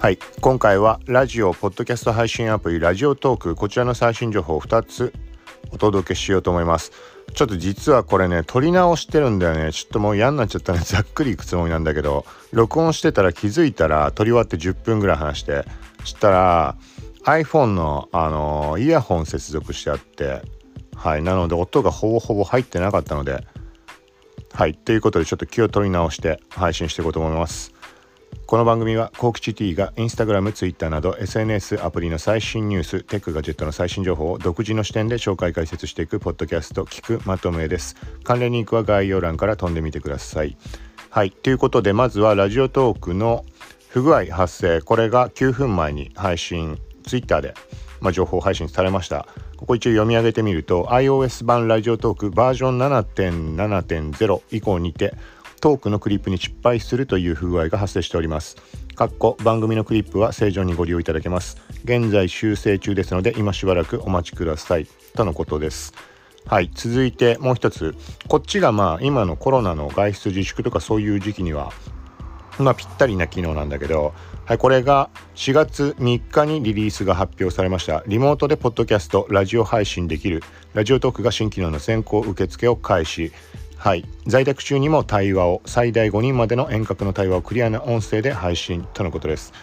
はい。今回はラジオポッドキャスト配信アプリラジオトーク。こちらの最新情報を2つお届けしようと思います。ちょっと実はこれね撮り直してるんだよね。ちょっともう嫌になっちゃったね。ざっくりいくつもりなんだけど録音してたら気づいたら撮り終わって10分ぐらい話してそしたら iPhone の、あのー、イヤホン接続してあってはい。なので音がほぼほぼ入ってなかったのではい。ということでちょっと気を取り直して配信していこうと思います。この番組はコークチティがインスタグラム、ツイッターなど SNS アプリの最新ニュース、テックガジェットの最新情報を独自の視点で紹介解説していくポッドキャスト聞くまとめです。関連リンクは概要欄から飛んでみてください。はい、ということでまずはラジオトークの不具合発生これが9分前に配信ツイッターで、まあ、情報配信されましたここ一応読み上げてみると iOS 版ラジオトークバージョン7.7.0以降にてトークのクリップに失敗するという不具合が発生しております。かっこ番組のクリップは正常にご利用いただけます。現在修正中ですので今しばらくお待ちください。とのことです。はい、続いてもう一つ。こっちがまあ今のコロナの外出自粛とかそういう時期にはまあぴったりな機能なんだけど、はい、これが4月3日にリリースが発表されました。リモートでポッドキャスト、ラジオ配信できるラジオトークが新機能の先行受付を開始。はい、在宅中にも対話を最大5人までの遠隔の対話をクリアな音声で配信とのことです。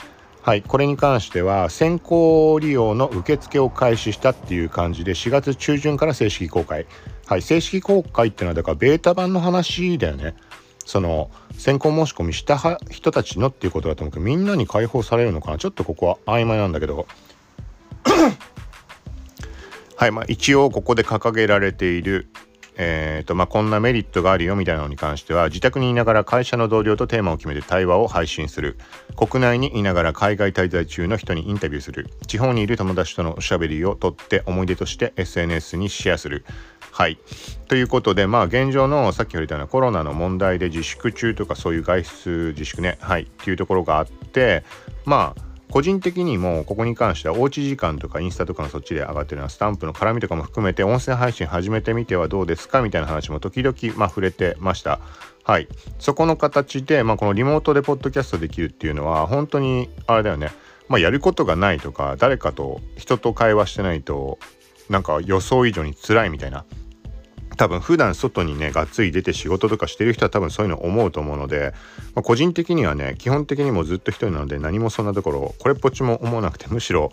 はい、これに関しては先行利用の受付を開始したっていう感じで4月中旬から正式公開。はい、正式公開っていうのはだからベータ版の話だよね。その先行申し込みした人たちのっていうことだと思うけどみんなに開放されるのかな？ちょっとここは曖昧なんだけどはいまあ一応ここで掲げられているえーとまあ、こんなメリットがあるよみたいなのに関しては自宅にいながら会社の同僚とテーマを決めて対話を配信する。国内にいながら海外滞在中の人にインタビューする。地方にいる友達とのおしゃべりをとって思い出として SNS にシェアする。はい。ということでまあ現状のさっき言われたようなコロナの問題で自粛中とかそういう外出自粛ね。はい。っていうところがあってまあ個人的にもここに関してはおうち時間とかインスタとかのそっちで上がってるようなスタンプの絡みとかも含めて音声配信始めてみてはどうですかみたいな話も時々まあ触れてました。はい。そこの形で、まあ、このリモートでポッドキャストできるっていうのは本当にあれだよね。まあ、やることがないとか誰かと人と会話してないとなんか予想以上に辛いみたいな多分普段外にねがっつり出て仕事とかしてる人は多分そういうの思うと思うので、まあ、個人的にはね基本的にもずっと一人なので何もそんなところこれっぽっちも思わなくてむしろ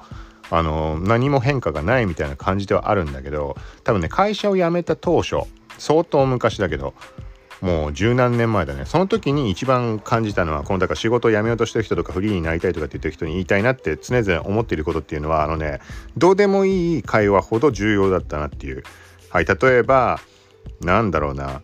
あの何も変化がないみたいな感じではあるんだけど多分ね会社を辞めた当初相当昔だけどもう十何年前だね。その時に一番感じたのはこのだから仕事を辞めようとしてる人とかフリーになりたいとかって言ってる人に言いたいなって常々思っていることっていうのはあのねどうでもいい会話ほど重要だったなっていう。はい例えばなんだろうな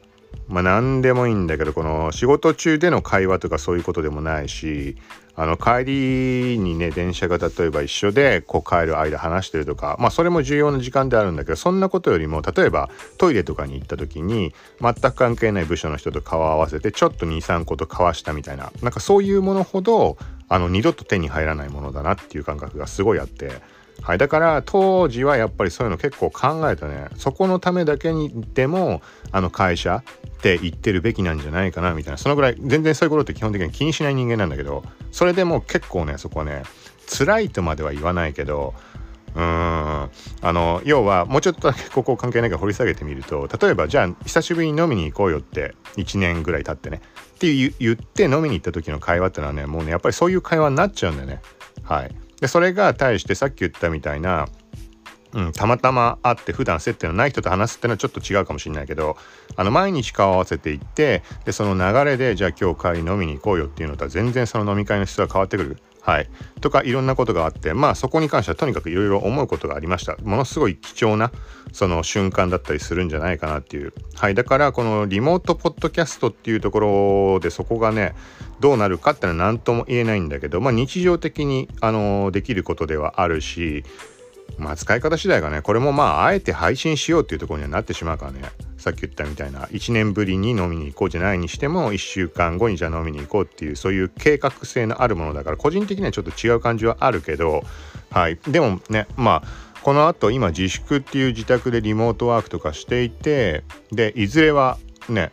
まあ何でもいいんだけどこの仕事中での会話とかそういうことでもないしあの帰りにね電車が例えば一緒でこう帰る間話してるとかまあそれも重要な時間であるんだけどそんなことよりも例えばトイレとかに行った時に全く関係ない部署の人と顔を合わせてちょっと23個と交わしたみたいななんかそういうものほどあの二度と手に入らないものだなっていう感覚がすごいあって。はい、だから当時はやっぱりそういうの結構考えたね。そこのためだけにでもあの会社って言ってるべきなんじゃないかなみたいな。そのぐらい全然そういうことって基本的に気にしない人間なんだけどそれでも結構ねそこはね辛いとまでは言わないけどうんあの要はもうちょっとだけここ関係ないから掘り下げてみると例えばじゃあ久しぶりに飲みに行こうよって1年ぐらい経ってねって言って飲みに行った時の会話ってのはねもうねやっぱりそういう会話になっちゃうんだよね。はい。でそれが対してさっき言ったみたいなうん、たまたま会って普段接点のない人と話すっていうのはちょっと違うかもしれないけどあの毎日顔合わせていってでその流れでじゃあ今日帰り飲みに行こうよっていうのとは全然その飲み会の質は変わってくる。はい、とかいろんなことがあってまあそこに関してはとにかくいろいろ思うことがありました。ものすごい貴重なその瞬間だったりするんじゃないかなっていう。はい。だからこのリモートポッドキャストっていうところでそこがねどうなるかっていうのは何とも言えないんだけど、まあ、日常的に、あのできることではあるしまあ使い方次第がねこれもまああえて配信しようっていうところにはなってしまうからね。さっき言ったみたいな1年ぶりに飲みに行こうじゃないにしても1週間後にじゃあ飲みに行こうっていうそういう計画性のあるものだから個人的にはちょっと違う感じはあるけどはいでもねまあこのあと今自粛っていう自宅でリモートワークとかしていてでいずれはね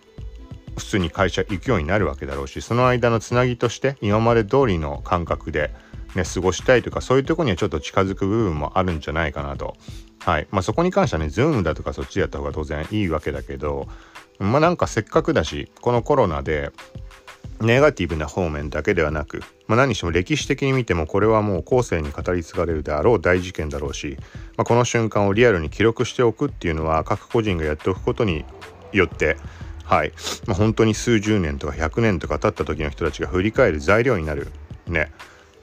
普通に会社行くようになるわけだろうしその間のつなぎとして今まで通りの感覚でね、過ごしたいとかそういうとこにはちょっと近づく部分もあるんじゃないかなと。はい。まあ、そこに関してはね、ズームだとかそっちやった方が当然いいわけだけど、まあなんかせっかくだし、このコロナでネガティブな方面だけではなく、まあ、何しても歴史的に見てもこれはもう後世に語り継がれるであろう大事件だろうし、まあ、この瞬間をリアルに記録しておくっていうのは各個人がやっておくことによってはい、まあ、本当に数十年とか100年とか経った時の人たちが振り返る材料になるね。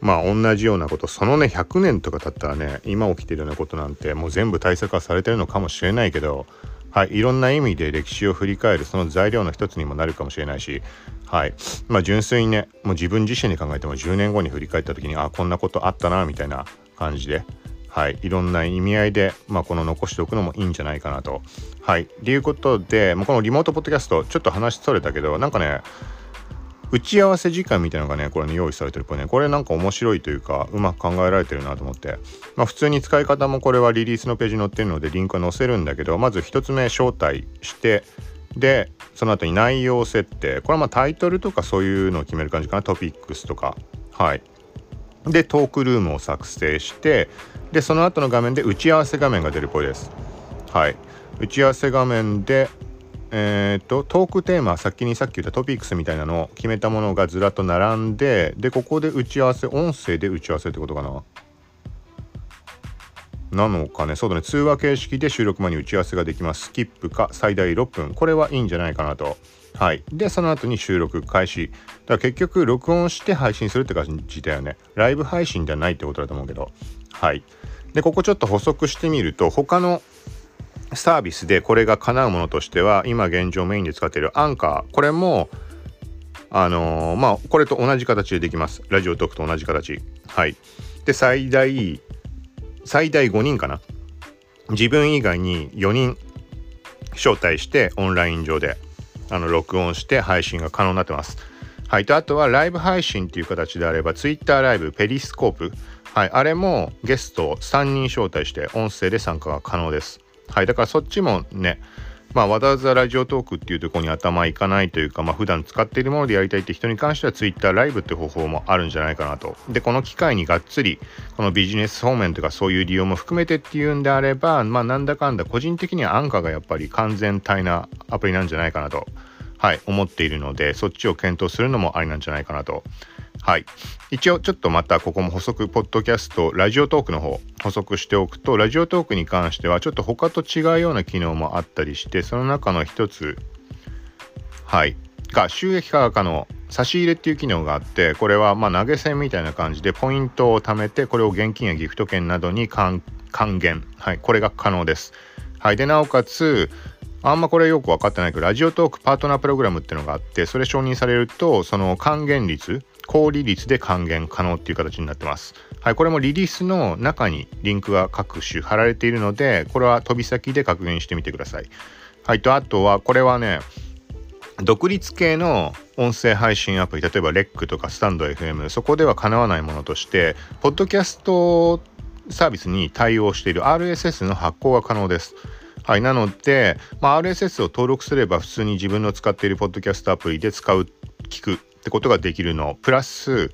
まあ同じようなことそのね100年とか経ったらね今起きてるようなことなんてもう全部対策はされてるのかもしれないけどはい、いろんな意味で歴史を振り返るその材料の一つにもなるかもしれないし、はいまあ、純粋にねもう自分自身に考えても10年後に振り返った時にあこんなことあったなみたいな感じで、はい、いろんな意味合いで、まあ、この残しておくのもいいんじゃないかなと。はい、ということで、まあ、このリモートポッドキャストちょっと話それたけどなんかね打ち合わせ時間みたいなのがねこれね用意されてるっぽね。これなんか面白いというかうまく考えられてるなと思って。まあ普通に使い方もこれはリリースのページに載ってるのでリンクは載せるんだけどまず1つ目招待してでその後に内容設定。これはまあタイトルとかそういうのを決める感じかな。トピックスとか。はい。でトークルームを作成してでその後の画面で打ち合わせ画面が出るっぽいです。はい。打ち合わせ画面でえーと、トークテーマ先にさっき言ったトピックスみたいなのを決めたものがずらっと並んででここで打ち合わせ音声で打ち合わせってことかな？なのかね？そうだね。通話形式で収録前に打ち合わせができます。スキップか最大6分。これはいいんじゃないかなと。はい。でその後に収録開始。だから結局録音して配信するって感じだよね。ライブ配信ではないってことだと思うけど。はい。でここちょっと補足してみると他のサービスでこれが叶うものとしては今現状メインで使っているアンカー。これもあのー、まあこれと同じ形でできます。ラジオトークと同じ形。はい。で最大最大5人かな。自分以外に4人招待してオンライン上であの録音して配信が可能になってます。はい。とあとはライブ配信っていう形であれば Twitter ライブペリスコープ。はい。あれもゲストを3人招待して音声で参加が可能です。はいだからそっちもねまあわざわざラジオトークっていうところに頭いかないというかまあ普段使っているものでやりたいって人に関しては Twitter ライブって方法もあるんじゃないかなと。でこの機会にがっつりこのビジネス方面とかそういう利用も含めてっていうんであればまあなんだかんだ個人的にはアンカーがやっぱり完全体なアプリなんじゃないかなとはい思っているのでそっちを検討するのもありなんじゃないかなと。はい。一応ちょっとまたここも補足ポッドキャストラジオトークの方補足しておくとラジオトークに関してはちょっと他と違うような機能もあったりしてその中の一つはい。が収益化が可能差し入れっていう機能があってこれはま投げ銭みたいな感じでポイントを貯めてこれを現金やギフト券などに還元。はい。これが可能です。はい。でなおかつあんまこれよく分かってないけどラジオトークパートナープログラムっていうのがあってそれ承認されるとその還元率高利率で還元可能っていう形になってます。はい、これもリリースの中にリンクが各種貼られているので、これは飛び先で確認してみてください。はい、とあとはこれはね、独立系の音声配信アプリ、例えばレックとかスタンド FM、そこではかなわないものとして、ポッドキャストサービスに対応している RSS の発行が可能です。はい、なので、まあ、RSS を登録すれば普通に自分の使っているポッドキャストアプリで使う、聞くってことができるの。プラス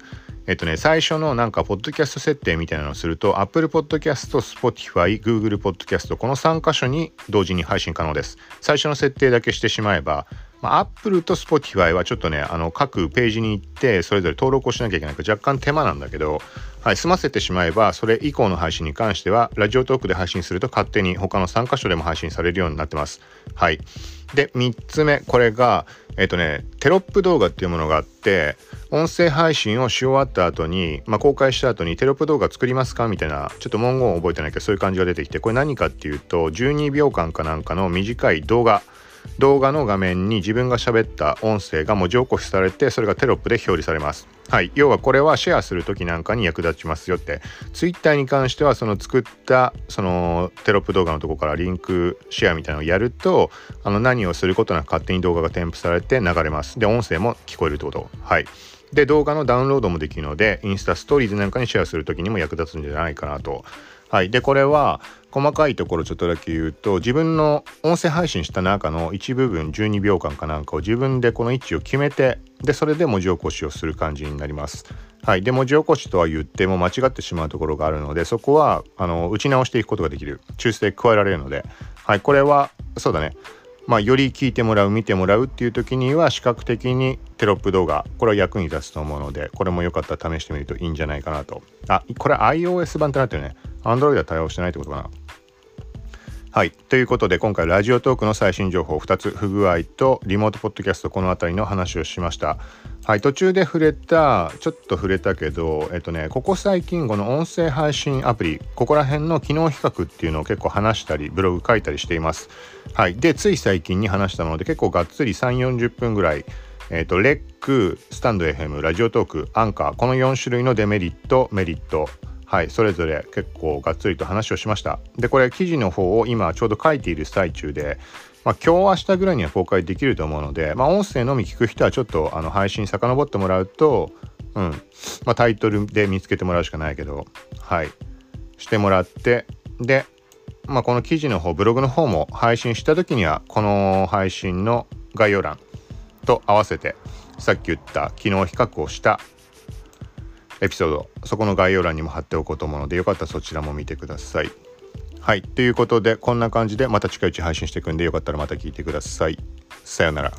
えっとね最初のなんかポッドキャスト設定みたいなのをすると Apple Podcast、Spotify、Google Podcast この3箇所に同時に配信可能です。最初の設定だけしてしまえばまあ、Apple と Spotify はちょっとねあの各ページに行ってそれぞれ登録をしなきゃいけない。から若干手間なんだけど、はい、済ませてしまえばそれ以降の配信に関してはラジオトークで配信すると勝手に他の3箇所でも配信されるようになってます。はい、で3つ目これがえっ、とねテロップ動画っていうものがあって音声配信をし終わった後に、まあ、公開した後にテロップ動画作りますかみたいなちょっと文言を覚えてないけどそういう感じが出てきてこれ何かっていうと12秒間かなんかの短い動画。動画の画面に自分が喋った音声が文字起こしされてそれがテロップで表示されます。はい、要はこれはシェアする時なんかに役立ちますよって。Twitter に関してはその作ったそのテロップ動画のとこからリンクシェアみたいなのをやるとあの何をすることなく勝手に動画が添付されて流れます。で音声も聞こえるってこと。はい。で動画のダウンロードもできるのでインスタストーリーズなんかにシェアする時にも役立つんじゃないかなと。はい。で、これは、細かいところちょっとだけ言うと、自分の音声配信した中の一部分、12秒間かなんかを自分でこの位置を決めて、で、それで文字起こしをする感じになります。はい、で文字起こしとは言っても間違ってしまうところがあるのでそこはあの打ち直していくことができる。抽出で加えられるので、はい、これはそうだね。まあ、より聞いてもらう見てもらうっていう時には視覚的にテロップ動画これは役に立つと思うのでこれもよかったら試してみるといいんじゃないかなと。あこれ iOS 版ってなってるね。Android は対応してないってことかな。はい。ということで、今回、ラジオトークの最新情報2つ、不具合とリモートポッドキャスト、この辺りの話をしました。はい。途中で触れた、ちょっと触れたけど、えっとね、ここ最近、この音声配信アプリ、ここら辺の機能比較っていうのを結構話したり、ブログ書いたりしています。はい。で、つい最近に話したので、結構がっつり3、40分ぐらい、えっ、と、レック、スタンド FM、ラジオトーク、アンカー、この4種類のデメリット、メリット、はい、それぞれ結構がっつりと話をしました。で、これ記事の方を今ちょうど書いている最中で、まあ、今日明日ぐらいには公開できると思うので、まあ、音声のみ聞く人はちょっとあの配信遡ってもらうと、うん、まあ、タイトルで見つけてもらうしかないけど、はい、してもらって、で、まあ、この記事の方、ブログの方も配信した時には、この配信の概要欄と合わせて、さっき言った機能比較をしたエピソードそこの概要欄にも貼っておこうと思うのでよかったらそちらも見てください。はいということでこんな感じでまた近いうち配信していくんでよかったらまた聞いてください。さようなら。